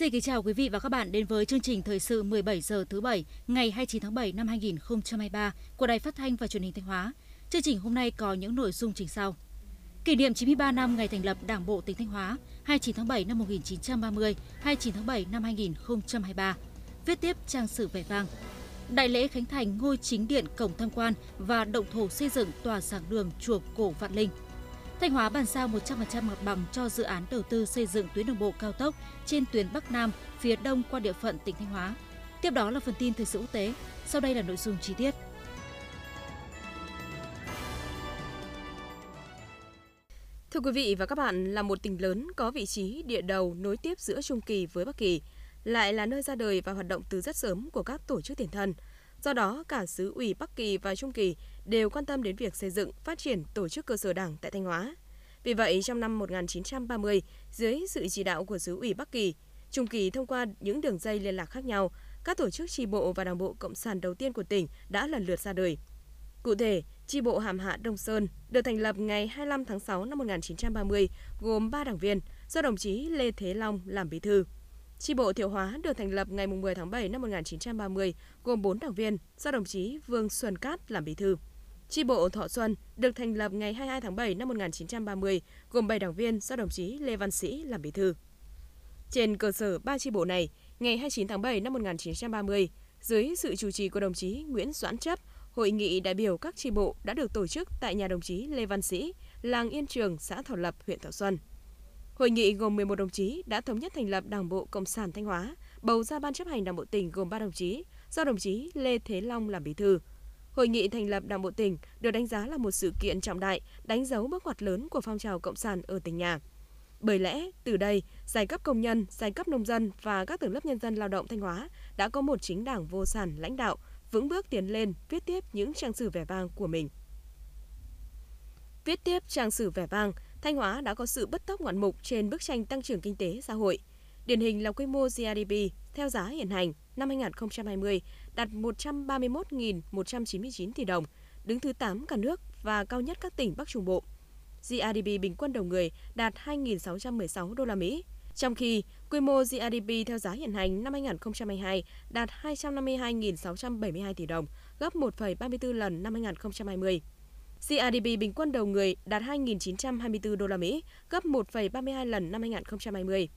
Xin kính chào quý vị và các bạn đến với chương trình thời sự 17 giờ thứ bảy ngày 29 tháng 7 năm 2023 của Đài Phát thanh và Truyền hình Thanh Hóa. Chương trình hôm nay có những nội dung chính sau. Kỷ niệm 93 năm ngày thành lập Đảng bộ tỉnh Thanh Hóa, 29 tháng 7 năm 1930, 29 tháng 7 năm 2023. Viết tiếp trang sử vẻ vang. Đại lễ khánh thành ngôi chính điện cổng tham quan và động thổ xây dựng tòa giảng đường chùa cổ Vạn Linh. Thanh Hóa bàn giao 100% mặt bằng cho dự án đầu tư xây dựng tuyến đường bộ cao tốc trên tuyến Bắc Nam phía đông qua địa phận tỉnh Thanh Hóa. Tiếp đó là phần tin thời sự quốc tế, sau đây là nội dung chi tiết. Thưa quý vị và các bạn, là một tỉnh lớn có vị trí địa đầu nối tiếp giữa Trung Kỳ với Bắc Kỳ, lại là nơi ra đời và hoạt động từ rất sớm của các tổ chức tiền thân. Do đó, cả xứ ủy Bắc Kỳ và Trung Kỳ đều quan tâm đến việc xây dựng, phát triển tổ chức cơ sở đảng tại Thanh Hóa. Vì vậy, trong năm 1930, dưới sự chỉ đạo của xứ ủy Bắc Kỳ, Trung Kỳ thông qua những đường dây liên lạc khác nhau, các tổ chức tri bộ và đảng bộ cộng sản đầu tiên của tỉnh đã lần lượt ra đời. Cụ thể, tri bộ Hàm Hạ Đông Sơn được thành lập ngày 25 tháng 6 năm 1930, gồm 3 đảng viên do đồng chí Lê Thế Long làm bí thư. Chi bộ Thiệu Hóa được thành lập ngày 10 tháng 7 năm 1930, gồm 4 đảng viên do đồng chí Vương Xuân Cát làm bí thư. Chi bộ Thọ Xuân được thành lập ngày 22 tháng 7 năm 1930, gồm 7 đảng viên do đồng chí Lê Văn Sĩ làm bí thư. Trên cơ sở ba chi bộ này, ngày 29 tháng 7 năm 1930, dưới sự chủ trì của đồng chí Nguyễn Doãn Chấp, hội nghị đại biểu các chi bộ đã được tổ chức tại nhà đồng chí Lê Văn Sĩ, làng Yên Trường, xã Thọ Lập, huyện Thọ Xuân. Hội nghị gồm 11 đồng chí đã thống nhất thành lập Đảng bộ Cộng sản Thanh Hóa, bầu ra ban chấp hành Đảng bộ tỉnh gồm 3 đồng chí, do đồng chí Lê Thế Long làm bí thư. Hội nghị thành lập Đảng bộ tỉnh được đánh giá là một sự kiện trọng đại, đánh dấu bước ngoặt lớn của phong trào cộng sản ở tỉnh nhà. Bởi lẽ, từ đây, giai cấp công nhân, giai cấp nông dân và các tầng lớp nhân dân lao động Thanh Hóa đã có một chính đảng vô sản lãnh đạo, vững bước tiến lên, viết tiếp những trang sử vẻ vang của mình. Viết tiếp trang sử vẻ vang, Thanh Hóa đã có sự bất tốc ngoạn mục trên bức tranh tăng trưởng kinh tế xã hội. Điển hình là quy mô GDP theo giá hiện hành năm 2020 đạt 131.199 tỷ đồng, đứng thứ 8 cả nước và cao nhất các tỉnh Bắc Trung Bộ. GDP bình quân đầu người đạt 2.616 đô la Mỹ, trong khi quy mô GDP theo giá hiện hành năm 2022 đạt 252.672 tỷ đồng, gấp 1,34 lần năm 2020. GRDP bình quân đầu người đạt 2.924 đô la Mỹ, gấp 1,32 lần năm 2020.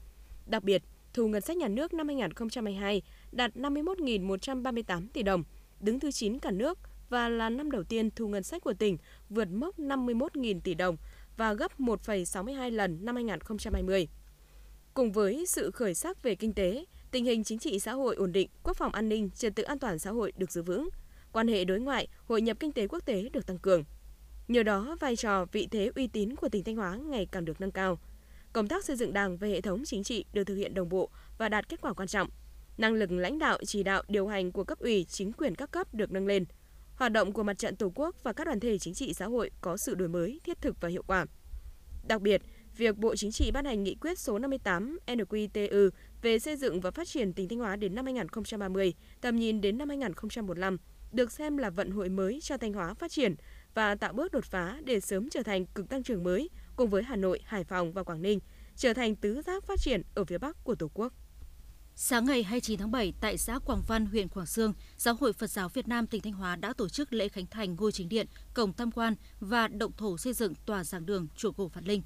Đặc biệt, thu ngân sách nhà nước năm 2022 đạt 51.138 tỷ đồng, đứng thứ 9 cả nước và là năm đầu tiên thu ngân sách của tỉnh vượt mốc 51.000 tỷ đồng và gấp 1,62 lần năm 2020. Cùng với sự khởi sắc về kinh tế, tình hình chính trị xã hội ổn định, quốc phòng an ninh, trật tự an toàn xã hội được giữ vững, quan hệ đối ngoại, hội nhập kinh tế quốc tế được tăng cường. Nhờ đó, vai trò, vị thế uy tín của tỉnh Thanh Hóa ngày càng được nâng cao. Công tác xây dựng Đảng về hệ thống chính trị được thực hiện đồng bộ và đạt kết quả quan trọng. Năng lực lãnh đạo, chỉ đạo, điều hành của cấp ủy, chính quyền các cấp được nâng lên. Hoạt động của mặt trận Tổ quốc và các đoàn thể chính trị xã hội có sự đổi mới, thiết thực và hiệu quả. Đặc biệt, việc Bộ Chính trị ban hành nghị quyết số 58 NQTU về xây dựng và phát triển tỉnh Thanh Hóa đến năm 2030, tầm nhìn đến năm 2015 được xem là vận hội mới cho Thanh Hóa phát triển và tạo bước đột phá để sớm trở thành cực tăng trưởng mới cùng với Hà Nội, Hải Phòng và Quảng Ninh, trở thành tứ giác phát triển ở phía Bắc của Tổ quốc. Sáng ngày 29 tháng 7, tại xã Quảng Văn, huyện Quảng Sương, Giáo hội Phật giáo Việt Nam tỉnh Thanh Hóa đã tổ chức lễ khánh thành ngôi chính điện, cổng tham quan và động thổ xây dựng tòa giảng đường chùa cổ Phật Linh.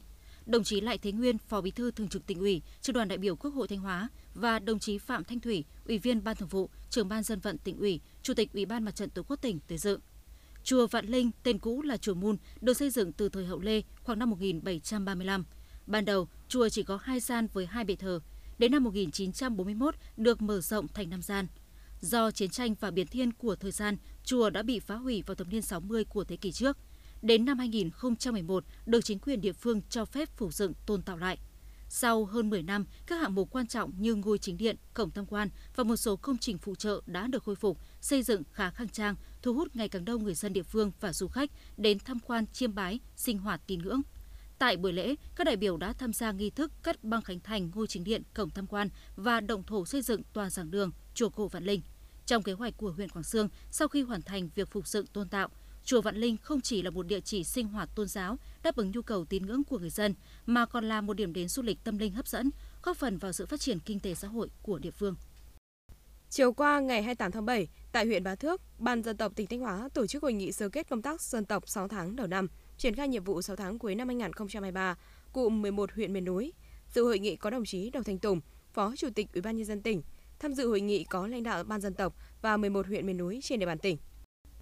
Đồng chí Lại Thế Nguyên, Phó Bí thư Thường trực tỉnh ủy, Trưởng đoàn đại biểu Quốc hội Thanh Hóa và đồng chí Phạm Thanh Thủy, Ủy viên Ban Thường vụ, Trưởng ban Dân vận tỉnh ủy, Chủ tịch Ủy ban Mặt trận Tổ quốc tỉnh tới dự. Chùa Vạn Linh, tên cũ là chùa Mun, được xây dựng từ thời Hậu Lê khoảng năm 1735. Ban đầu, chùa chỉ có hai gian với hai bệ thờ. Đến năm 1941 được mở rộng thành năm gian. Do chiến tranh và biến thiên của thời gian, chùa đã bị phá hủy vào thập niên 60 của thế kỷ trước. Đến năm 2011, được chính quyền địa phương cho phép phủ dựng tôn tạo lại. Sau hơn 10 năm, các hạng mục quan trọng như ngôi chính điện, cổng tham quan và một số công trình phụ trợ đã được khôi phục, xây dựng khá khang trang, thu hút ngày càng đông người dân địa phương và du khách đến tham quan chiêm bái, sinh hoạt tín ngưỡng. Tại buổi lễ, các đại biểu đã tham gia nghi thức cắt băng khánh thành ngôi chính điện, cổng tham quan và động thổ xây dựng tòa giảng đường, chùa cổ Vạn Linh. Trong kế hoạch của huyện Quảng Sương, sau khi hoàn thành việc phục dựng tôn tạo, Chùa Vạn Linh không chỉ là một địa chỉ sinh hoạt tôn giáo đáp ứng nhu cầu tín ngưỡng của người dân, mà còn là một điểm đến du lịch tâm linh hấp dẫn, góp phần vào sự phát triển kinh tế xã hội của địa phương. Chiều qua ngày 28 tháng 7, tại huyện Bá Thước, Ban dân tộc tỉnh Thanh Hóa tổ chức hội nghị sơ kết công tác dân tộc 6 tháng đầu năm, triển khai nhiệm vụ 6 tháng cuối năm 2023, cụm 11 huyện miền núi. Dự hội nghị có đồng chí Đầu Thành Tùng, Phó Chủ tịch Ủy ban nhân dân tỉnh. Tham dự hội nghị có lãnh đạo ban dân tộc và 11 huyện miền núi trên địa bàn tỉnh.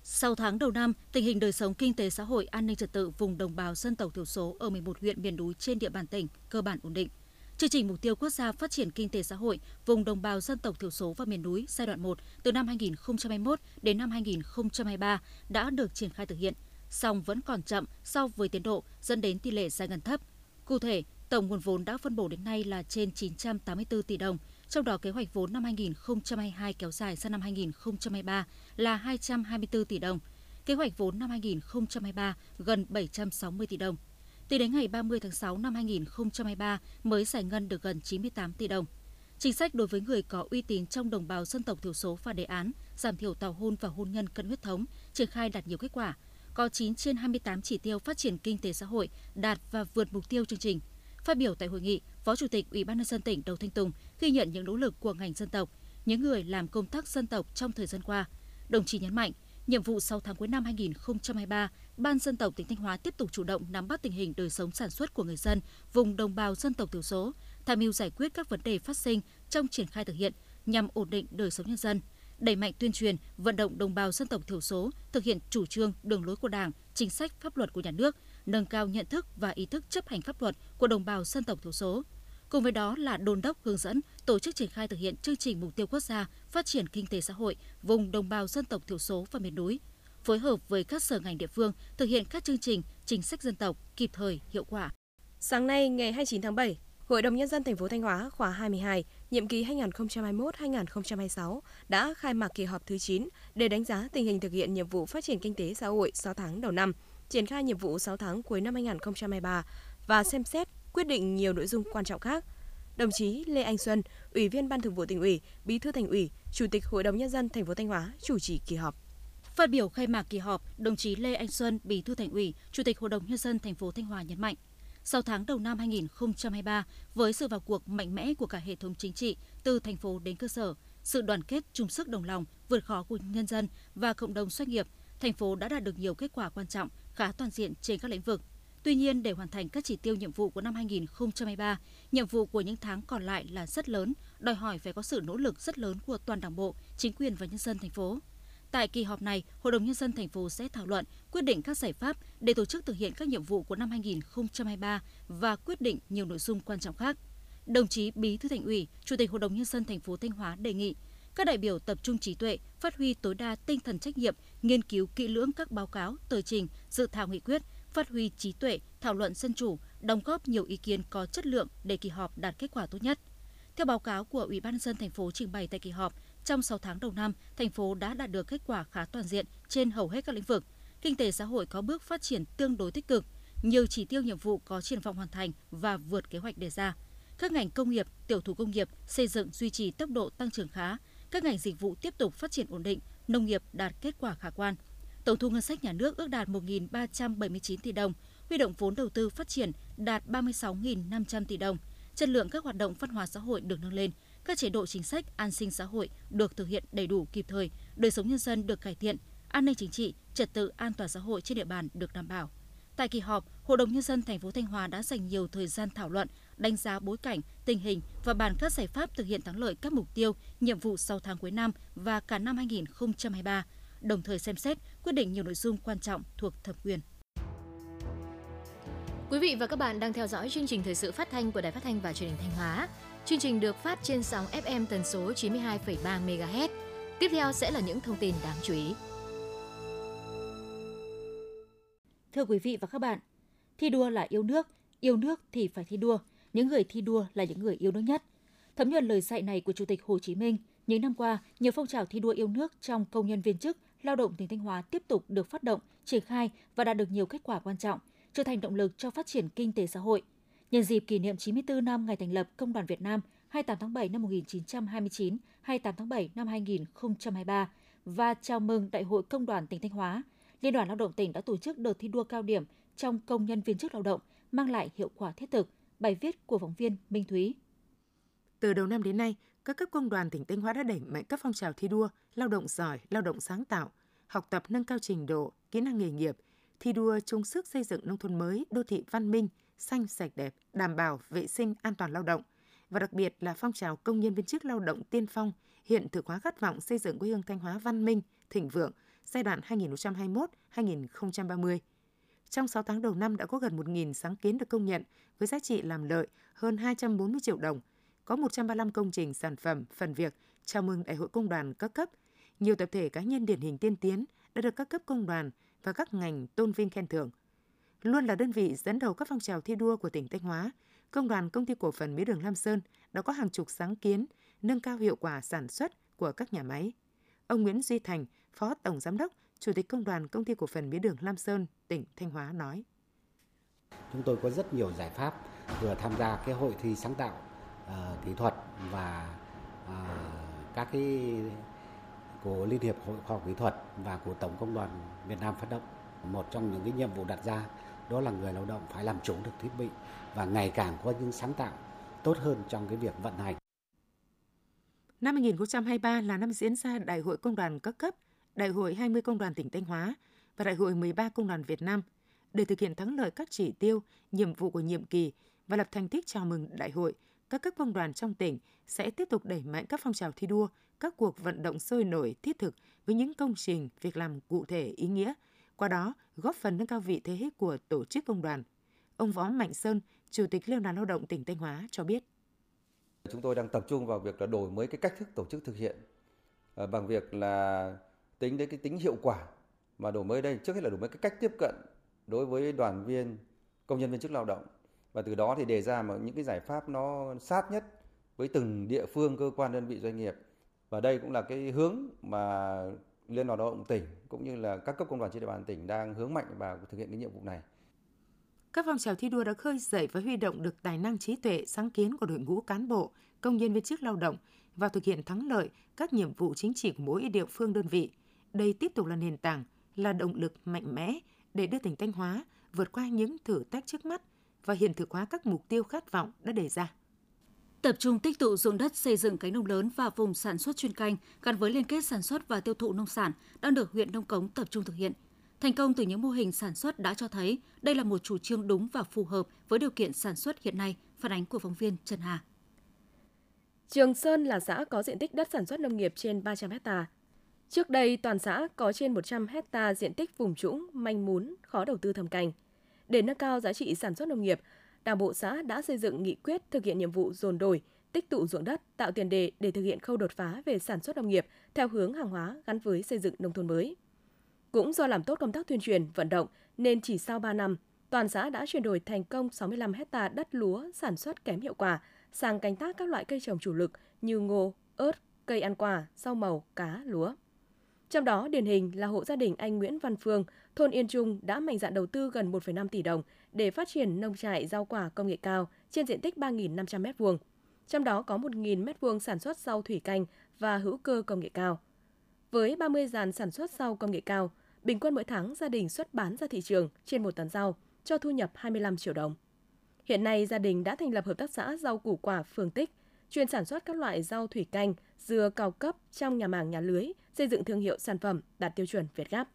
Sau tháng đầu năm, tình hình đời sống kinh tế xã hội, an ninh trật tự vùng đồng bào dân tộc thiểu số ở 11 huyện miền núi trên địa bàn tỉnh cơ bản ổn định. Chương trình mục tiêu quốc gia phát triển kinh tế xã hội vùng đồng bào dân tộc thiểu số và miền núi giai đoạn 1 từ năm 2021 đến năm 2023 đã được triển khai thực hiện, song vẫn còn chậm so với tiến độ dẫn đến tỷ lệ giải ngân thấp. Cụ thể, tổng nguồn vốn đã phân bổ đến nay là trên 984 tỷ đồng, trong đó kế hoạch vốn năm 2022 kéo dài sang năm 2023 là 224 tỷ đồng, kế hoạch vốn năm 2023 gần 760 tỷ đồng. Tính đến ngày 30 tháng 6 năm 2023 mới giải ngân được gần 98 tỷ đồng. Chính sách đối với người có uy tín trong đồng bào dân tộc thiểu số và đề án giảm thiểu tảo hôn và hôn nhân cận huyết thống triển khai đạt nhiều kết quả. Có 9 trên 28 chỉ tiêu phát triển kinh tế xã hội đạt và vượt mục tiêu chương trình. Phát biểu tại hội nghị, Phó Chủ tịch Ủy ban nhân dân tỉnh Đầu Thanh Tùng ghi nhận những nỗ lực của ngành dân tộc, những người làm công tác dân tộc trong thời gian qua. Đồng chí nhấn mạnh, nhiệm vụ 6 tháng cuối năm 2023, Ban dân tộc tỉnh Thanh Hóa tiếp tục chủ động nắm bắt tình hình đời sống sản xuất của người dân vùng đồng bào dân tộc thiểu số, tham mưu giải quyết các vấn đề phát sinh trong triển khai thực hiện nhằm ổn định đời sống nhân dân, đẩy mạnh tuyên truyền, vận động đồng bào dân tộc thiểu số thực hiện chủ trương, đường lối của Đảng, chính sách pháp luật của nhà nước, nâng cao nhận thức và ý thức chấp hành pháp luật của đồng bào dân tộc thiểu số. Cùng với đó là đôn đốc hướng dẫn tổ chức triển khai thực hiện chương trình mục tiêu quốc gia phát triển kinh tế xã hội vùng đồng bào dân tộc thiểu số và miền núi, phối hợp với các sở ngành địa phương thực hiện các chương trình, chính sách dân tộc kịp thời, hiệu quả. Sáng nay ngày 29 tháng 7, Hội đồng nhân dân thành phố Thanh Hóa khóa 22, nhiệm kỳ 2021-2026 đã khai mạc kỳ họp thứ 9 để đánh giá tình hình thực hiện nhiệm vụ phát triển kinh tế xã hội 6 tháng đầu năm, triển khai nhiệm vụ 6 tháng cuối năm 2023 và xem xét quyết định nhiều nội dung quan trọng khác. Đồng chí Lê Anh Xuân, Ủy viên Ban Thường vụ tỉnh ủy, Bí thư Thành ủy, Chủ tịch Hội đồng nhân dân thành phố Thanh Hóa chủ trì kỳ họp. Phát biểu khai mạc kỳ họp, đồng chí Lê Anh Xuân, Bí thư Thành ủy, Chủ tịch Hội đồng nhân dân thành phố Thanh Hóa nhấn mạnh, sau tháng đầu năm 2023, với sự vào cuộc mạnh mẽ của cả hệ thống chính trị từ thành phố đến cơ sở, sự đoàn kết chung sức đồng lòng, vượt khó của nhân dân và cộng đồng doanh nghiệp, thành phố đã đạt được nhiều kết quả quan trọng, khá toàn diện trên các lĩnh vực. Tuy nhiên, để hoàn thành các chỉ tiêu nhiệm vụ của năm 2023, nhiệm vụ của những tháng còn lại là rất lớn, đòi hỏi phải có sự nỗ lực rất lớn của toàn Đảng bộ, chính quyền và nhân dân thành phố. Tại kỳ họp này, Hội đồng nhân dân thành phố sẽ thảo luận, quyết định các giải pháp để tổ chức thực hiện các nhiệm vụ của năm 2023 và quyết định nhiều nội dung quan trọng khác. Đồng chí Bí thư Thành ủy, Chủ tịch Hội đồng nhân dân thành phố Thanh Hóa đề nghị các đại biểu tập trung trí tuệ, phát huy tối đa tinh thần trách nhiệm, nghiên cứu kỹ lưỡng các báo cáo, tờ trình, dự thảo nghị quyết, phát huy trí tuệ, thảo luận dân chủ, đóng góp nhiều ý kiến có chất lượng để kỳ họp đạt kết quả tốt nhất. Theo báo cáo của Ủy ban nhân dân thành phố trình bày tại kỳ họp, trong 6 tháng đầu năm, thành phố đã đạt được kết quả khá toàn diện trên hầu hết các lĩnh vực. Kinh tế xã hội có bước phát triển tương đối tích cực, nhiều chỉ tiêu nhiệm vụ có triển vọng hoàn thành và vượt kế hoạch đề ra. Các ngành công nghiệp, tiểu thủ công nghiệp xây dựng duy trì tốc độ tăng trưởng khá, các ngành dịch vụ tiếp tục phát triển ổn định, nông nghiệp đạt kết quả khả quan. Tổng thu ngân sách nhà nước ước đạt 1.379 tỷ đồng, huy động vốn đầu tư phát triển đạt 36.500 tỷ đồng. Chất lượng các hoạt động văn hóa xã hội được nâng lên, các chế độ chính sách an sinh xã hội được thực hiện đầy đủ kịp thời, đời sống nhân dân được cải thiện, an ninh chính trị, trật tự an toàn xã hội trên địa bàn được đảm bảo. Tại kỳ họp, Hội đồng nhân dân thành phố Thanh Hóa đã dành nhiều thời gian thảo luận, đánh giá bối cảnh, tình hình và bàn các giải pháp thực hiện thắng lợi các mục tiêu, nhiệm vụ sau tháng cuối năm và cả năm 2023, đồng thời xem xét quyết định nhiều nội dung quan trọng thuộc thẩm quyền. Quý vị và các bạn đang theo dõi chương trình thời sự phát thanh của Đài Phát thanh và Truyền hình Thanh Hóa. Chương trình được phát trên sóng FM tần số 92,3 MHz. Tiếp theo sẽ là những thông tin đáng chú ý. Thưa quý vị và các bạn, thi đua là yêu nước, yêu nước thì phải thi đua. Những người thi đua là những người yêu nước nhất. Thấm nhuần lời dạy này của Chủ tịch Hồ Chí Minh, những năm qua, nhiều phong trào thi đua yêu nước trong công nhân viên chức, lao động tỉnh Thanh Hóa tiếp tục được phát động, triển khai và đạt được nhiều kết quả quan trọng, trở thành động lực cho phát triển kinh tế xã hội. Nhân dịp kỷ niệm 94 năm ngày thành lập Công đoàn Việt Nam 28 tháng 7 năm 1929, 28 tháng 7 năm 2023 và chào mừng Đại hội Công đoàn tỉnh Thanh Hóa, Liên đoàn Lao động tỉnh đã tổ chức đợt thi đua cao điểm trong công nhân viên chức lao động mang lại hiệu quả thiết thực. Bài viết của phóng viên Minh Thúy. Từ đầu năm đến nay, các cấp công đoàn tỉnh Thanh Hóa đã đẩy mạnh các phong trào thi đua, lao động giỏi, lao động sáng tạo, học tập nâng cao trình độ, kỹ năng nghề nghiệp, thi đua chung sức xây dựng nông thôn mới, đô thị văn minh, xanh sạch đẹp, đảm bảo vệ sinh an toàn lao động và đặc biệt là phong trào công nhân viên chức lao động tiên phong hiện thực hóa khát vọng xây dựng quê hương Thanh Hóa văn minh, thịnh vượng giai đoạn 2021-2030. Trong 6 tháng đầu năm đã có gần 1.000 sáng kiến được công nhận với giá trị làm lợi hơn 240 triệu đồng. Có 135 công trình sản phẩm, phần việc chào mừng Đại hội Công đoàn các cấp. Nhiều tập thể cá nhân điển hình tiên tiến đã được các cấp công đoàn và các ngành tôn vinh khen thưởng. Luôn là đơn vị dẫn đầu các phong trào thi đua của tỉnh Thanh Hóa, Công đoàn Công ty Cổ phần Mía đường Lam Sơn đã có hàng chục sáng kiến nâng cao hiệu quả sản xuất của các nhà máy. Ông Nguyễn Duy Thành, Phó Tổng Giám đốc, Chủ tịch Công đoàn Công ty Cổ phần Mía đường Lam Sơn, tỉnh Thanh Hóa nói. Chúng tôi có rất nhiều giải pháp vừa tham gia cái hội thi sáng tạo uh, kỹ thuật và uh, các cái của Liên hiệp Hội khoa học kỹ thuật và của Tổng Công đoàn Việt Nam phát động. Một trong những cái nhiệm vụ đặt ra đó là người lao động phải làm chủ được thiết bị và ngày càng có những sáng tạo tốt hơn trong cái việc vận hành. Năm 2023 là năm diễn ra Đại hội Công đoàn các cấp, Đại hội 20 Công đoàn tỉnh Thanh Hóa và Đại hội 13 Công đoàn Việt Nam để thực hiện thắng lợi các chỉ tiêu, nhiệm vụ của nhiệm kỳ và lập thành tích chào mừng đại hội, các cấp công đoàn trong tỉnh sẽ tiếp tục đẩy mạnh các phong trào thi đua, các cuộc vận động sôi nổi, thiết thực với những công trình, việc làm cụ thể ý nghĩa, qua đó góp phần nâng cao vị thế của tổ chức công đoàn. Ông Võ Mạnh Sơn, Chủ tịch Liên đoàn Lao động tỉnh Thanh Hóa cho biết. Chúng tôi đang tập trung vào việc là đổi mới cái cách thức tổ chức thực hiện à, bằng việc là tính đến cái tính hiệu quả mà đổi mới đây trước hết là đổi mới cái cách tiếp cận đối với đoàn viên công nhân viên chức lao động và từ đó thì đề ra mà những cái giải pháp nó sát nhất với từng địa phương cơ quan đơn vị doanh nghiệp và đây cũng là cái hướng mà Liên đoàn Lao động tỉnh cũng như là các cấp công đoàn trên địa bàn tỉnh đang hướng mạnh vào thực hiện cái nhiệm vụ này. Các phong trào thi đua đã khơi dậy và huy động được tài năng trí tuệ, sáng kiến của đội ngũ cán bộ, công nhân viên chức lao động vào thực hiện thắng lợi các nhiệm vụ chính trị của mỗi địa phương đơn vị. Đây tiếp tục là nền tảng, là động lực mạnh mẽ để đưa tỉnh Thanh Hóa vượt qua những thử thách trước mắt và hiện thực hóa các mục tiêu khát vọng đã đề ra. Tập trung tích tụ ruộng đất xây dựng cánh đồng lớn và vùng sản xuất chuyên canh gắn với liên kết sản xuất và tiêu thụ nông sản đang được huyện Nông Cống tập trung thực hiện. Thành công từ những mô hình sản xuất đã cho thấy đây là một chủ trương đúng và phù hợp với điều kiện sản xuất hiện nay, phản ánh của phóng viên Trần Hà. Trường Sơn là xã có diện tích đất sản xuất nông nghiệp trên 300 hecta. Trước đây, toàn xã có trên 100 hecta diện tích vùng trũng, manh mún, khó đầu tư thâm canh. Để nâng cao giá trị sản xuất nông nghiệp, Đảng bộ xã đã xây dựng nghị quyết thực hiện nhiệm vụ dồn đổi, tích tụ ruộng đất, tạo tiền đề để thực hiện khâu đột phá về sản xuất nông nghiệp theo hướng hàng hóa gắn với xây dựng nông thôn mới. Cũng do làm tốt công tác tuyên truyền, vận động nên chỉ sau 3 năm, toàn xã đã chuyển đổi thành công 65 hecta đất lúa sản xuất kém hiệu quả sang canh tác các loại cây trồng chủ lực như ngô, ớt, cây ăn quả, rau màu, cá, lúa. Trong đó, điển hình là hộ gia đình anh Nguyễn Văn Phương, thôn Yên Trung đã mạnh dạn đầu tư gần 1,5 tỷ đồng để phát triển nông trại rau quả công nghệ cao trên diện tích 3.500 m2. Trong đó có 1.000 m2 sản xuất rau thủy canh và hữu cơ công nghệ cao. Với 30 dàn sản xuất rau công nghệ cao, bình quân mỗi tháng gia đình xuất bán ra thị trường trên một tấn rau, cho thu nhập 25 triệu đồng. Hiện nay, gia đình đã thành lập hợp tác xã rau củ quả Phương Tích, chuyên sản xuất các loại rau thủy canh, dừa cao cấp trong nhà màng nhà lưới, xây dựng thương hiệu sản phẩm đạt tiêu chuẩn Việt Gáp.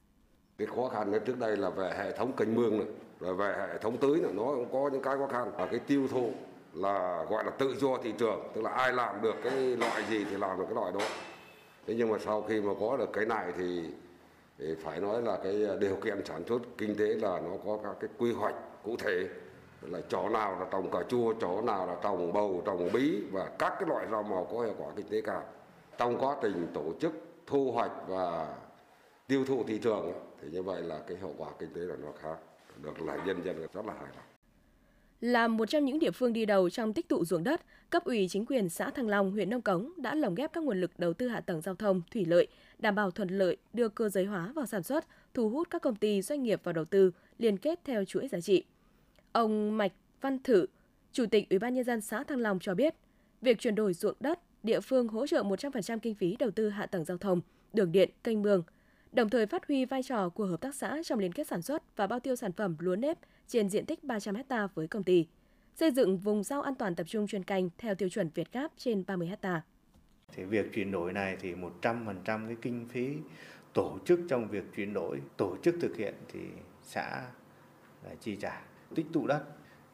Cái khó khăn trước đây là về hệ thống kênh mương này, rồi về hệ thống tưới này, nó cũng có những cái khó khăn. Và cái tiêu thụ là gọi là tự do thị trường, tức là ai làm được cái loại gì thì làm được cái loại đó. Thế nhưng mà sau khi mà có được cái này thì, thì phải nói là cái điều kiện sản xuất kinh tế là nó có các cái quy hoạch cụ thể là chỗ nào là trồng cà chua, chỗ nào là trồng bầu, trồng bí và các cái loại rau màu có hiệu quả kinh tế cao. Trong quá trình tổ chức thu hoạch và tiêu thụ thị trường thì như vậy là cái hiệu quả kinh tế là nó khác, được là nhân dân rất là hài lòng. Là một trong những địa phương đi đầu trong tích tụ ruộng đất, cấp ủy chính quyền xã Thăng Long, huyện Nông Cống đã lồng ghép các nguồn lực đầu tư hạ tầng giao thông, thủy lợi, đảm bảo thuận lợi đưa cơ giới hóa vào sản xuất, thu hút các công ty doanh nghiệp vào đầu tư, liên kết theo chuỗi giá trị. Ông Mạch Văn Thử, Chủ tịch Ủy ban nhân dân xã Thăng Long cho biết, việc chuyển đổi ruộng đất, địa phương hỗ trợ 100% kinh phí đầu tư hạ tầng giao thông, đường điện, kênh mương, đồng thời phát huy vai trò của hợp tác xã trong liên kết sản xuất và bao tiêu sản phẩm lúa nếp trên diện tích 300 ha với công ty. xây dựng vùng rau an toàn tập trung chuyên canh theo tiêu chuẩn Việt Gáp trên 30 hecta. Thì việc chuyển đổi này thì 100% cái kinh phí tổ chức trong việc chuyển đổi, tổ chức thực hiện thì xã là chi trả. Tích tụ đất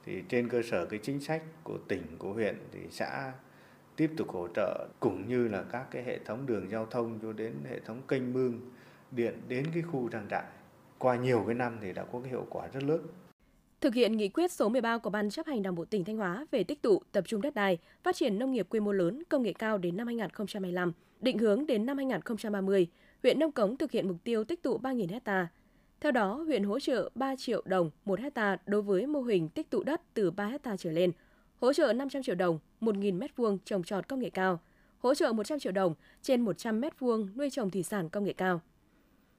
thì trên cơ sở cái chính sách của tỉnh, của huyện thì xã tiếp tục hỗ trợ cũng như là các cái hệ thống đường giao thông cho đến hệ thống kênh mương điện đến cái khu trang trại. Qua nhiều cái năm thì đã có cái hiệu quả rất lớn. Thực hiện nghị quyết số 13 của Ban chấp hành Đảng bộ tỉnh Thanh Hóa về tích tụ, tập trung đất đai, phát triển nông nghiệp quy mô lớn, công nghệ cao đến năm 2025, định hướng đến năm 2030, huyện Nông Cống thực hiện mục tiêu tích tụ 3.000 hecta. Theo đó, huyện hỗ trợ 3 triệu đồng 1 hecta đối với mô hình tích tụ đất từ 3 hecta trở lên, hỗ trợ 500 triệu đồng 1.000 m2 trồng trọt công nghệ cao, hỗ trợ 100 triệu đồng trên 100 m2 nuôi trồng thủy sản công nghệ cao.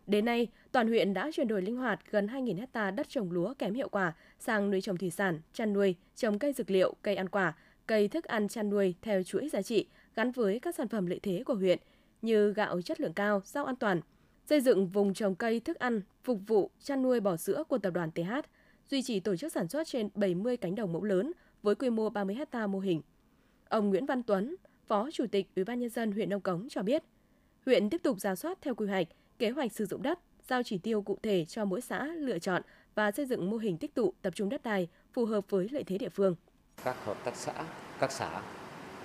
Đến nay, toàn huyện đã chuyển đổi linh hoạt gần 2.000 hecta đất trồng lúa kém hiệu quả sang nuôi trồng thủy sản, chăn nuôi, trồng cây dược liệu, cây ăn quả, cây thức ăn chăn nuôi theo chuỗi giá trị gắn với các sản phẩm lợi thế của huyện như gạo chất lượng cao, rau an toàn, xây dựng vùng trồng cây thức ăn phục vụ chăn nuôi bò sữa của tập đoàn TH, duy trì tổ chức sản xuất trên 70 cánh đồng mẫu lớn với quy mô 30 hecta mô hình. Ông Nguyễn Văn Tuấn, Phó Chủ tịch Ủy ban nhân dân huyện Nông Cống cho biết, huyện tiếp tục ra soát theo quy hoạch, kế hoạch sử dụng đất, giao chỉ tiêu cụ thể cho mỗi xã lựa chọn và xây dựng mô hình tích tụ tập trung đất đai phù hợp với lợi thế địa phương. Các hợp tác xã, các xã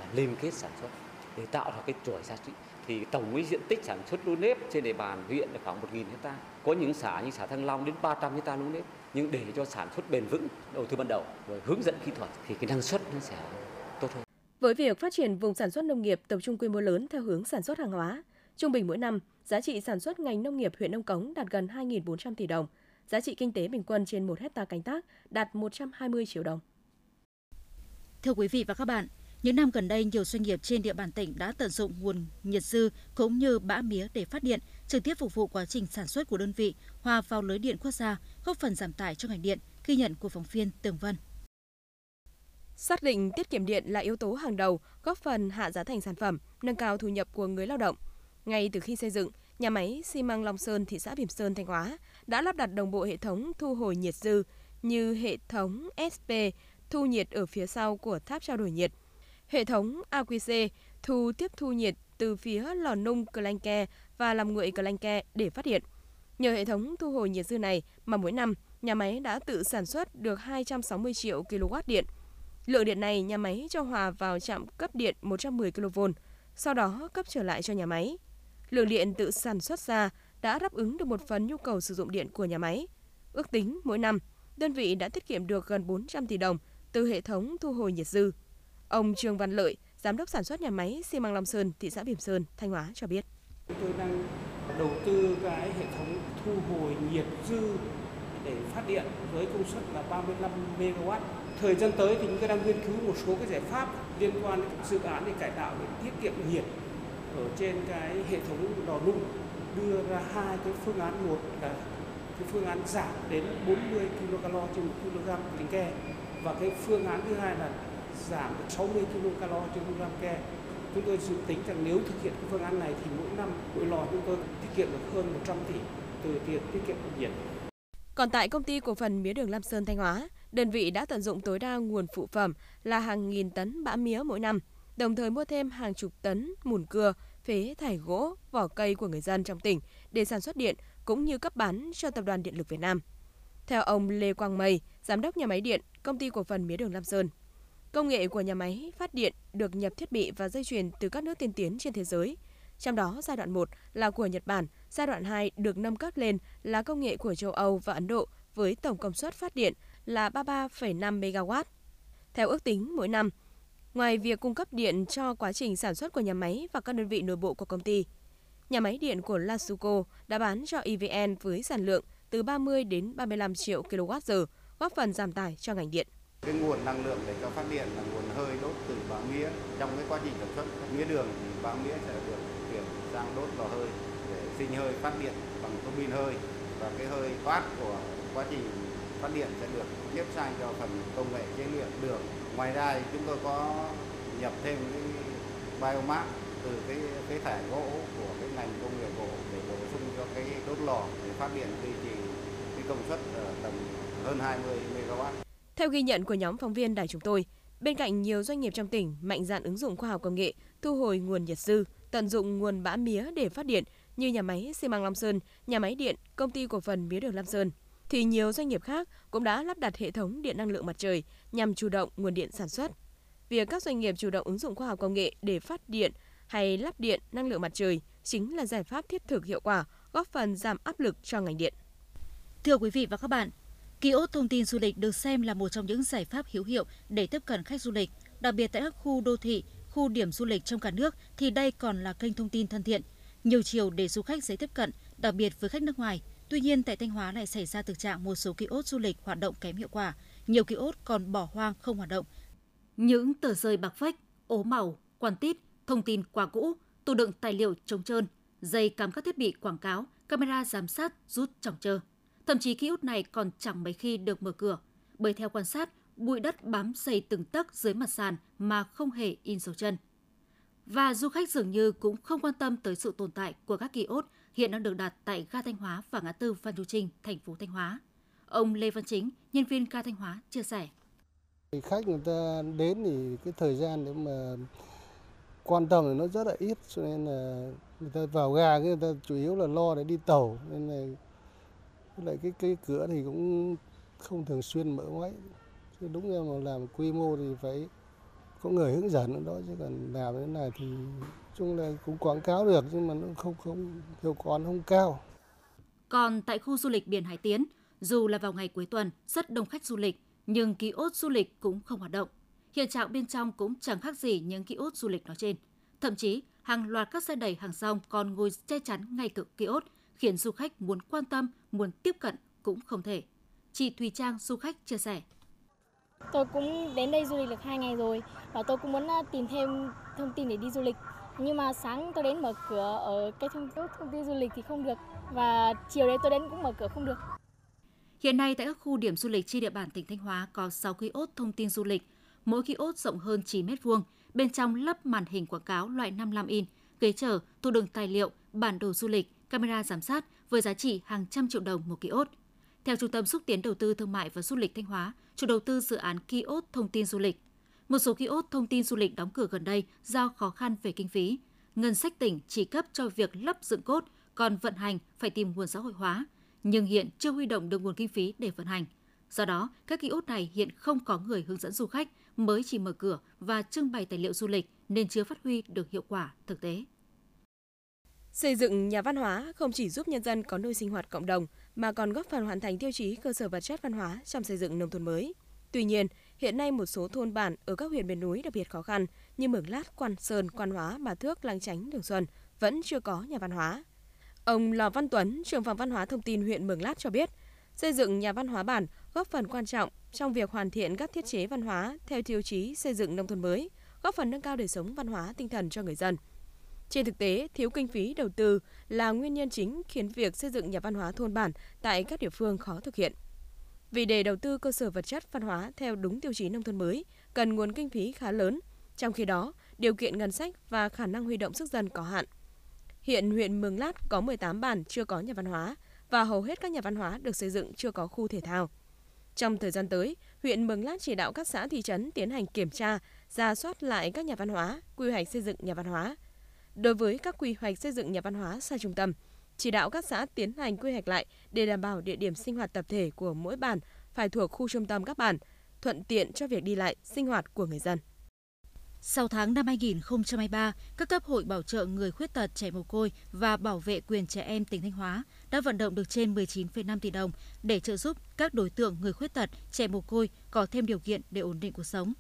là liên kết sản xuất để tạo ra cái chuỗi giá trị thì tổng cái diện tích sản xuất lúa nếp trên địa bàn huyện là khoảng 1.000 hecta. Có những xã như xã Thăng Long đến 300 hecta lúa nếp. Nhưng để cho sản xuất bền vững, đầu tư ban đầu rồi hướng dẫn kỹ thuật thì cái năng suất nó sẽ tốt hơn. Với việc phát triển vùng sản xuất nông nghiệp tập trung quy mô lớn theo hướng sản xuất hàng hóa, trung bình mỗi năm, giá trị sản xuất ngành nông nghiệp huyện Nông Cống đạt gần 2.400 tỷ đồng, giá trị kinh tế bình quân trên 1 hecta canh tác đạt 120 triệu đồng. Thưa quý vị và các bạn, những năm gần đây, nhiều doanh nghiệp trên địa bàn tỉnh đã tận dụng nguồn nhiệt dư cũng như bã mía để phát điện, trực tiếp phục vụ quá trình sản xuất của đơn vị, hòa vào lưới điện quốc gia, góp phần giảm tải cho ngành điện, ghi nhận của phóng viên Tường Vân. Xác định tiết kiệm điện là yếu tố hàng đầu, góp phần hạ giá thành sản phẩm, nâng cao thu nhập của người lao động. Ngay từ khi xây dựng, nhà máy xi măng Long Sơn, thị xã Bỉm Sơn, Thanh Hóa đã lắp đặt đồng bộ hệ thống thu hồi nhiệt dư như hệ thống SP thu nhiệt ở phía sau của tháp trao đổi nhiệt, hệ thống AQC thu tiếp thu nhiệt từ phía lò nung Clanke và làm nguội Clanke để phát điện. Nhờ hệ thống thu hồi nhiệt dư này mà mỗi năm nhà máy đã tự sản xuất được 260 triệu kW điện. Lượng điện này nhà máy cho hòa vào trạm cấp điện 110 kV, sau đó cấp trở lại cho nhà máy. Lượng điện tự sản xuất ra đã đáp ứng được một phần nhu cầu sử dụng điện của nhà máy. Ước tính mỗi năm, đơn vị đã tiết kiệm được gần 400 tỷ đồng từ hệ thống thu hồi nhiệt dư. Ông Trương Văn Lợi, giám đốc sản xuất nhà máy xi măng Long Sơn, thị xã Bỉm Sơn, Thanh Hóa cho biết. Chúng tôi đang đầu tư cái hệ thống thu hồi nhiệt dư để phát điện với công suất là 35 MW. Thời gian tới thì chúng tôi đang nghiên cứu một số cái giải pháp liên quan đến dự án để cải tạo để tiết kiệm nhiệt ở trên cái hệ thống lò nung đưa ra hai cái phương án một là cái phương án giảm đến 40 kcal trên 1 kg tính ke và cái phương án thứ hai là giảm được 60 kcal trên kg ke. Chúng tôi dự tính rằng nếu thực hiện cái phương án này thì mỗi năm mỗi lò chúng tôi tiết kiệm được hơn 100 tỷ từ tiền tiết kiệm nhiệt. Còn tại công ty cổ phần mía đường Lam Sơn Thanh Hóa, đơn vị đã tận dụng tối đa nguồn phụ phẩm là hàng nghìn tấn bã mía mỗi năm, đồng thời mua thêm hàng chục tấn mùn cưa, phế thải gỗ, vỏ cây của người dân trong tỉnh để sản xuất điện cũng như cấp bán cho Tập đoàn Điện lực Việt Nam. Theo ông Lê Quang Mây, giám đốc nhà máy điện, công ty cổ phần mía đường Lam Sơn, công nghệ của nhà máy phát điện được nhập thiết bị và dây chuyền từ các nước tiên tiến trên thế giới. Trong đó, giai đoạn 1 là của Nhật Bản, giai đoạn 2 được nâng cấp lên là công nghệ của châu Âu và Ấn Độ với tổng công suất phát điện là 33,5 MW. Theo ước tính mỗi năm, ngoài việc cung cấp điện cho quá trình sản xuất của nhà máy và các đơn vị nội bộ của công ty, nhà máy điện của Lasuco đã bán cho EVN với sản lượng từ 30 đến 35 triệu kWh, góp phần giảm tải cho ngành điện. Cái nguồn năng lượng để cho phát điện là nguồn hơi đốt từ bã mía. Trong cái quá trình sản xuất mía đường thì bã mía sẽ được chuyển sang đốt lò hơi để sinh hơi phát điện bằng tô bin hơi và cái hơi thoát của quá trình phát điện sẽ được tiếp sang cho phần công nghệ chế luyện đường. Ngoài ra thì chúng tôi có nhập thêm cái biomass từ cái cái thải gỗ của cái ngành công nghiệp gỗ để bổ sung cho cái đốt lò để phát điện duy trì cái công suất ở tầm hơn 20 MW. Theo ghi nhận của nhóm phóng viên đài chúng tôi, bên cạnh nhiều doanh nghiệp trong tỉnh mạnh dạn ứng dụng khoa học công nghệ, thu hồi nguồn nhiệt dư, tận dụng nguồn bã mía để phát điện như nhà máy xi măng Long Sơn, nhà máy điện, công ty cổ phần mía đường Lam Sơn, thì nhiều doanh nghiệp khác cũng đã lắp đặt hệ thống điện năng lượng mặt trời nhằm chủ động nguồn điện sản xuất. Việc các doanh nghiệp chủ động ứng dụng khoa học công nghệ để phát điện hay lắp điện năng lượng mặt trời chính là giải pháp thiết thực hiệu quả, góp phần giảm áp lực cho ngành điện. Thưa quý vị và các bạn, Kiosk thông tin du lịch được xem là một trong những giải pháp hữu hiệu để tiếp cận khách du lịch, đặc biệt tại các khu đô thị, khu điểm du lịch trong cả nước thì đây còn là kênh thông tin thân thiện, nhiều chiều để du khách dễ tiếp cận, đặc biệt với khách nước ngoài. Tuy nhiên tại Thanh Hóa lại xảy ra thực trạng một số kiosk du lịch hoạt động kém hiệu quả, nhiều kiosk còn bỏ hoang không hoạt động. Những tờ rơi bạc phách, ố màu, quan tít, thông tin quá cũ, tủ đựng tài liệu trống trơn, dây cắm các thiết bị quảng cáo, camera giám sát rút trọng trơ. Thậm chí ký út này còn chẳng mấy khi được mở cửa, bởi theo quan sát, bụi đất bám dày từng tấc dưới mặt sàn mà không hề in dấu chân. Và du khách dường như cũng không quan tâm tới sự tồn tại của các ký ốt hiện đang được đặt tại ga Thanh Hóa và ngã tư Phan Chu Trinh, thành phố Thanh Hóa. Ông Lê Văn Chính, nhân viên ga Thanh Hóa, chia sẻ. Khách người ta đến thì cái thời gian để mà quan tâm thì nó rất là ít cho nên là người ta vào ga người ta chủ yếu là lo để đi tàu nên là lại cái cái cửa thì cũng không thường xuyên mở máy chứ đúng ra mà làm quy mô thì phải có người hướng dẫn ở đó chứ còn làm thế này thì chung là cũng quảng cáo được nhưng mà nó không không hiệu quả không cao. Còn tại khu du lịch biển Hải Tiến, dù là vào ngày cuối tuần rất đông khách du lịch nhưng ký ốt du lịch cũng không hoạt động. Hiện trạng bên trong cũng chẳng khác gì những ký ốt du lịch nói trên. Thậm chí, hàng loạt các xe đẩy hàng rong còn ngồi che chắn ngay cực ký ốt, khiến du khách muốn quan tâm, muốn tiếp cận cũng không thể. Chị Thùy Trang, du khách chia sẻ. Tôi cũng đến đây du lịch được 2 ngày rồi và tôi cũng muốn à, tìm thêm thông tin để đi du lịch. Nhưng mà sáng tôi đến mở cửa ở cái thông, thông tin du lịch thì không được và chiều đấy tôi đến cũng mở cửa không được. Hiện nay tại các khu điểm du lịch trên địa bàn tỉnh Thanh Hóa có 6 kiosk thông tin du lịch, mỗi kiosk rộng hơn 9 m2, bên trong lắp màn hình quảng cáo loại 55 in, ghế chờ, tủ đựng tài liệu, bản đồ du lịch, camera giám sát với giá trị hàng trăm triệu đồng một kiosk. Theo Trung tâm xúc tiến đầu tư thương mại và du lịch Thanh Hóa, chủ đầu tư dự án kiosk thông tin du lịch, một số kiosk thông tin du lịch đóng cửa gần đây do khó khăn về kinh phí. Ngân sách tỉnh chỉ cấp cho việc lắp dựng cốt, còn vận hành phải tìm nguồn xã hội hóa, nhưng hiện chưa huy động được nguồn kinh phí để vận hành. Do đó, các kiosk này hiện không có người hướng dẫn du khách, mới chỉ mở cửa và trưng bày tài liệu du lịch nên chưa phát huy được hiệu quả thực tế. Xây dựng nhà văn hóa không chỉ giúp nhân dân có nơi sinh hoạt cộng đồng mà còn góp phần hoàn thành tiêu chí cơ sở vật chất văn hóa trong xây dựng nông thôn mới. Tuy nhiên, hiện nay một số thôn bản ở các huyện miền núi đặc biệt khó khăn như Mường Lát, Quan Sơn, Quan Hóa, Bà Thước, Lang Chánh, Đường Xuân vẫn chưa có nhà văn hóa. Ông Lò Văn Tuấn, trưởng phòng văn hóa thông tin huyện Mường Lát cho biết, xây dựng nhà văn hóa bản góp phần quan trọng trong việc hoàn thiện các thiết chế văn hóa theo tiêu chí xây dựng nông thôn mới, góp phần nâng cao đời sống văn hóa tinh thần cho người dân. Trên thực tế, thiếu kinh phí đầu tư là nguyên nhân chính khiến việc xây dựng nhà văn hóa thôn bản tại các địa phương khó thực hiện. Vì để đầu tư cơ sở vật chất văn hóa theo đúng tiêu chí nông thôn mới, cần nguồn kinh phí khá lớn, trong khi đó, điều kiện ngân sách và khả năng huy động sức dân có hạn. Hiện huyện Mường Lát có 18 bản chưa có nhà văn hóa và hầu hết các nhà văn hóa được xây dựng chưa có khu thể thao. Trong thời gian tới, huyện Mường Lát chỉ đạo các xã thị trấn tiến hành kiểm tra, ra soát lại các nhà văn hóa, quy hoạch xây dựng nhà văn hóa. Đối với các quy hoạch xây dựng nhà văn hóa xa trung tâm, chỉ đạo các xã tiến hành quy hoạch lại để đảm bảo địa điểm sinh hoạt tập thể của mỗi bản phải thuộc khu trung tâm các bản, thuận tiện cho việc đi lại, sinh hoạt của người dân. Sau tháng năm 2023, các cấp hội bảo trợ người khuyết tật trẻ mồ côi và bảo vệ quyền trẻ em tỉnh Thanh Hóa đã vận động được trên 19,5 tỷ đồng để trợ giúp các đối tượng người khuyết tật trẻ mồ côi có thêm điều kiện để ổn định cuộc sống.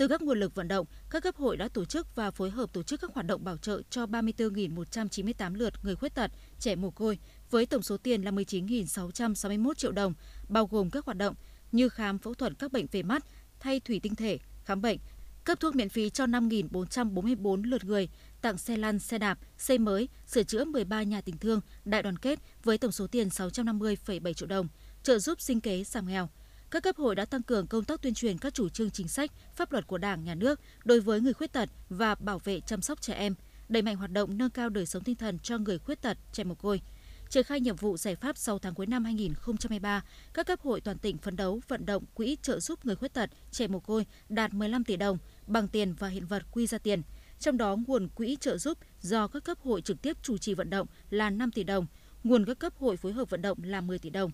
Từ các nguồn lực vận động, các cấp hội đã tổ chức và phối hợp tổ chức các hoạt động bảo trợ cho 34.198 lượt người khuyết tật, trẻ mồ côi với tổng số tiền là 19.661 triệu đồng, bao gồm các hoạt động như khám phẫu thuật các bệnh về mắt, thay thủy tinh thể, khám bệnh, cấp thuốc miễn phí cho 5.444 lượt người, tặng xe lăn, xe đạp, xây mới, sửa chữa 13 nhà tình thương, đại đoàn kết với tổng số tiền 650,7 triệu đồng, trợ giúp sinh kế giảm nghèo. Các cấp hội đã tăng cường công tác tuyên truyền các chủ trương chính sách, pháp luật của Đảng, Nhà nước đối với người khuyết tật và bảo vệ chăm sóc trẻ em, đẩy mạnh hoạt động nâng cao đời sống tinh thần cho người khuyết tật, trẻ mồ côi. Triển khai nhiệm vụ giải pháp 6 tháng cuối năm 2023, các cấp hội toàn tỉnh phấn đấu vận động quỹ trợ giúp người khuyết tật, trẻ mồ côi đạt 15 tỷ đồng bằng tiền và hiện vật quy ra tiền. Trong đó, nguồn quỹ trợ giúp do các cấp hội trực tiếp chủ trì vận động là 5 tỷ đồng, nguồn các cấp hội phối hợp vận động là 10 tỷ đồng.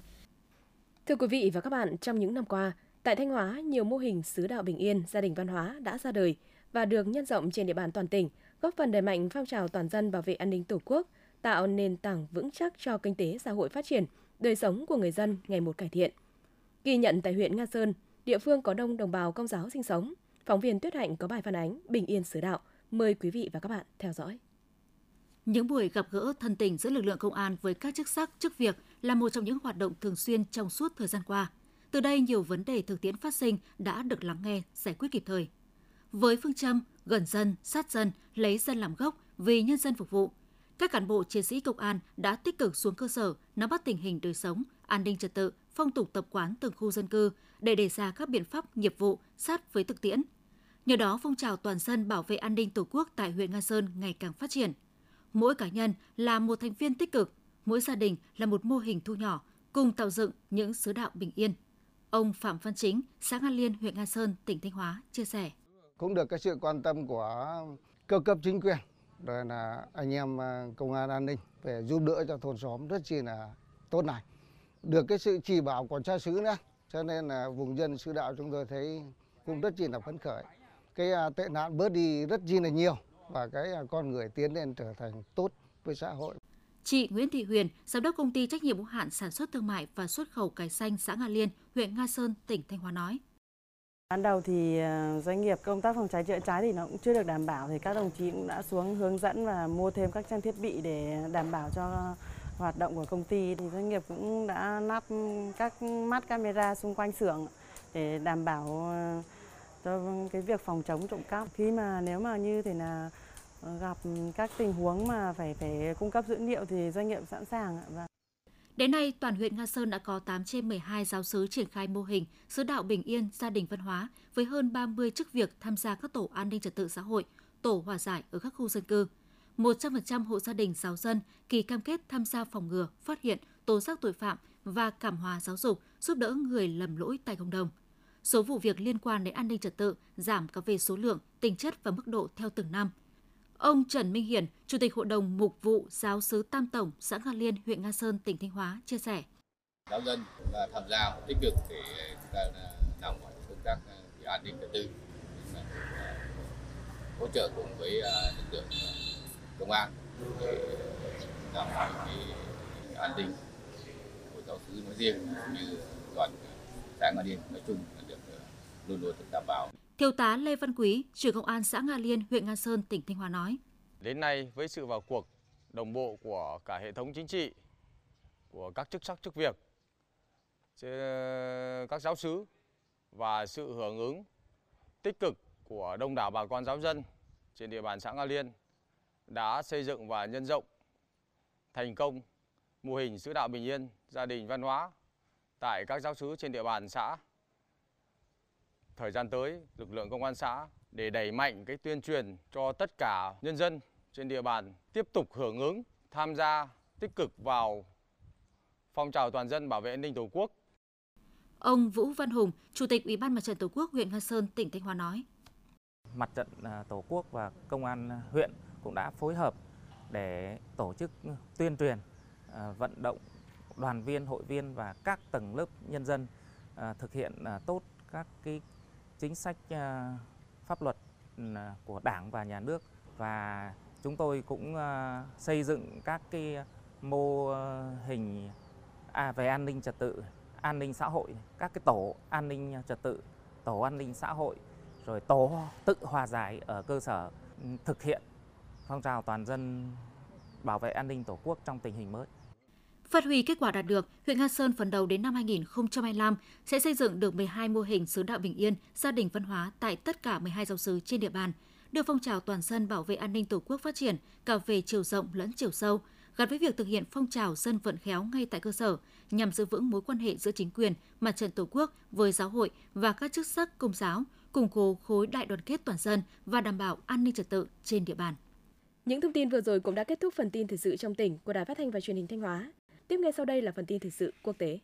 Thưa quý vị và các bạn, trong những năm qua, tại Thanh Hóa, nhiều mô hình xứ đạo bình yên, gia đình văn hóa đã ra đời và được nhân rộng trên địa bàn toàn tỉnh, góp phần đẩy mạnh phong trào toàn dân bảo vệ an ninh Tổ quốc, tạo nền tảng vững chắc cho kinh tế xã hội phát triển, đời sống của người dân ngày một cải thiện. Ghi nhận tại huyện Nga Sơn, địa phương có đông đồng bào công giáo sinh sống, phóng viên Tuyết Hạnh có bài phản ánh Bình yên xứ đạo. Mời quý vị và các bạn theo dõi. Những buổi gặp gỡ thân tình giữa lực lượng công an với các chức sắc, chức việc là một trong những hoạt động thường xuyên trong suốt thời gian qua. Từ đây, nhiều vấn đề thực tiễn phát sinh đã được lắng nghe, giải quyết kịp thời. Với phương châm gần dân, sát dân, lấy dân làm gốc, vì nhân dân phục vụ, các cán bộ chiến sĩ công an đã tích cực xuống cơ sở, nắm bắt tình hình đời sống, an ninh trật tự, phong tục tập quán từng khu dân cư để đề ra các biện pháp nghiệp vụ sát với thực tiễn. Nhờ đó, phong trào toàn dân bảo vệ an ninh Tổ quốc tại huyện Nga Sơn ngày càng phát triển. Mỗi cá nhân là một thành viên tích cực, mỗi gia đình là một mô hình thu nhỏ, cùng tạo dựng những sứ đạo bình yên. Ông Phạm Văn Chính, xã An Liên, huyện Nga Sơn, tỉnh Thanh Hóa chia sẻ. Cũng được cái sự quan tâm của cơ cấp chính quyền, rồi là anh em à, công an an ninh về giúp đỡ cho thôn xóm rất chi là tốt này. Được cái sự chỉ bảo của cha xứ nữa, cho nên là vùng dân sứ đạo chúng tôi thấy cũng rất chi là phấn khởi. Cái à, tệ nạn bớt đi rất chi là nhiều và cái à, con người tiến lên trở thành tốt với xã hội. Chị Nguyễn Thị Huyền, giám đốc công ty trách nhiệm hữu hạn sản xuất thương mại và xuất khẩu cải xanh xã Nga Liên, huyện Nga Sơn, tỉnh Thanh Hóa nói. Ban đầu thì ờ, doanh nghiệp công tác phòng cháy chữa cháy thì nó cũng chưa được đảm bảo thì các đồng chí cũng đã xuống hướng dẫn và mua thêm các trang thiết bị để đảm bảo cho hoạt động của công ty thì doanh nghiệp cũng đã lắp các mắt camera xung quanh xưởng để đảm bảo ờ, cho cái việc phòng chống trộm cắp. Khi mà nếu mà như thế là gặp các tình huống mà phải phải cung cấp dữ liệu thì doanh nghiệp sẵn sàng và vâng. Đến nay, toàn huyện Nga Sơn đã có 8 trên 12 giáo sứ triển khai mô hình sứ đạo bình yên, gia đình văn hóa với hơn 30 chức việc tham gia các tổ an ninh trật tự xã hội, tổ hòa giải ở các khu dân cư. 100% hộ gia đình giáo dân kỳ cam kết tham gia phòng ngừa, phát hiện, tố giác tội phạm và cảm hóa giáo dục, giúp đỡ người lầm lỗi tại cộng đồng. Số vụ việc liên quan đến an ninh trật tự giảm cả về số lượng, tính chất và mức độ theo từng năm – Ông Trần Minh Hiển, Chủ tịch Hội đồng Mục vụ Giáo sứ Tam Tổng, xã Nga Liên, huyện Nga Sơn, tỉnh Thanh Hóa chia sẻ. Giáo dân là tham gia tích cực để ờ, chúng ta ờ, làm công tác ờ, về an ninh trật tự, hỗ trợ cùng với lực lượng công an để đảm bảo cái an ninh của giáo sứ nói riêng cũng như toàn xã Nga Liên nói chung được luôn luôn được đảm bảo. Thiếu tá Lê Văn Quý, trưởng công an xã Nga Liên, huyện Nga Sơn, tỉnh Thanh Hóa nói. Đến nay, với sự vào cuộc đồng bộ của cả hệ thống chính trị, của các chức sắc chức việc, các giáo sứ và sự hưởng ứng tích cực của đông đảo bà con giáo dân trên địa bàn xã Nga Liên đã xây dựng và nhân rộng thành công mô hình sứ đạo bình yên, gia đình văn hóa tại các giáo sứ trên địa bàn xã thời gian tới lực lượng công an xã để đẩy mạnh cái tuyên truyền cho tất cả nhân dân trên địa bàn tiếp tục hưởng ứng tham gia tích cực vào phong trào toàn dân bảo vệ an ninh Tổ quốc. Ông Vũ Văn Hùng, Chủ tịch Ủy ban Mặt trận Tổ quốc huyện Nga Sơn, tỉnh Thanh Hóa nói: Mặt trận à, Tổ quốc và công an huyện cũng đã phối hợp để tổ chức tuyên truyền à, vận động đoàn viên, hội viên và các tầng lớp nhân dân à, thực hiện tốt các cái chính sách ờ, pháp luật ừ, của Đảng và nhà nước và chúng tôi cũng ờ, xây dựng các cái mô hình à, về an ninh trật tự, an ninh xã hội, các cái tổ an ninh trật tự, tổ an ninh xã hội, rồi tổ tự hòa giải ở cơ sở ừ, thực hiện phong trào toàn dân bảo vệ an ninh Tổ quốc trong tình hình mới. Phát huy kết quả đạt được, huyện Nga Sơn phấn đấu đến năm 2025 sẽ xây dựng được 12 mô hình xứ đạo bình yên, gia đình văn hóa tại tất cả 12 giáo sứ trên địa bàn, đưa phong trào toàn dân bảo vệ an ninh Tổ quốc phát triển cả về chiều rộng lẫn chiều sâu, gắn với việc thực hiện phong trào dân vận khéo ngay tại cơ sở nhằm giữ vững mối quan hệ giữa chính quyền, mặt trận Tổ quốc với giáo hội và các chức sắc công giáo, củng cố khối đại đoàn kết toàn dân và đảm bảo an ninh trật tự trên địa bàn. Những thông tin vừa rồi cũng đã kết thúc phần tin thời sự trong tỉnh của Đài Phát thanh và Truyền hình Thanh Hóa. Tiếp ngay sau đây là phần tin thời sự quốc tế.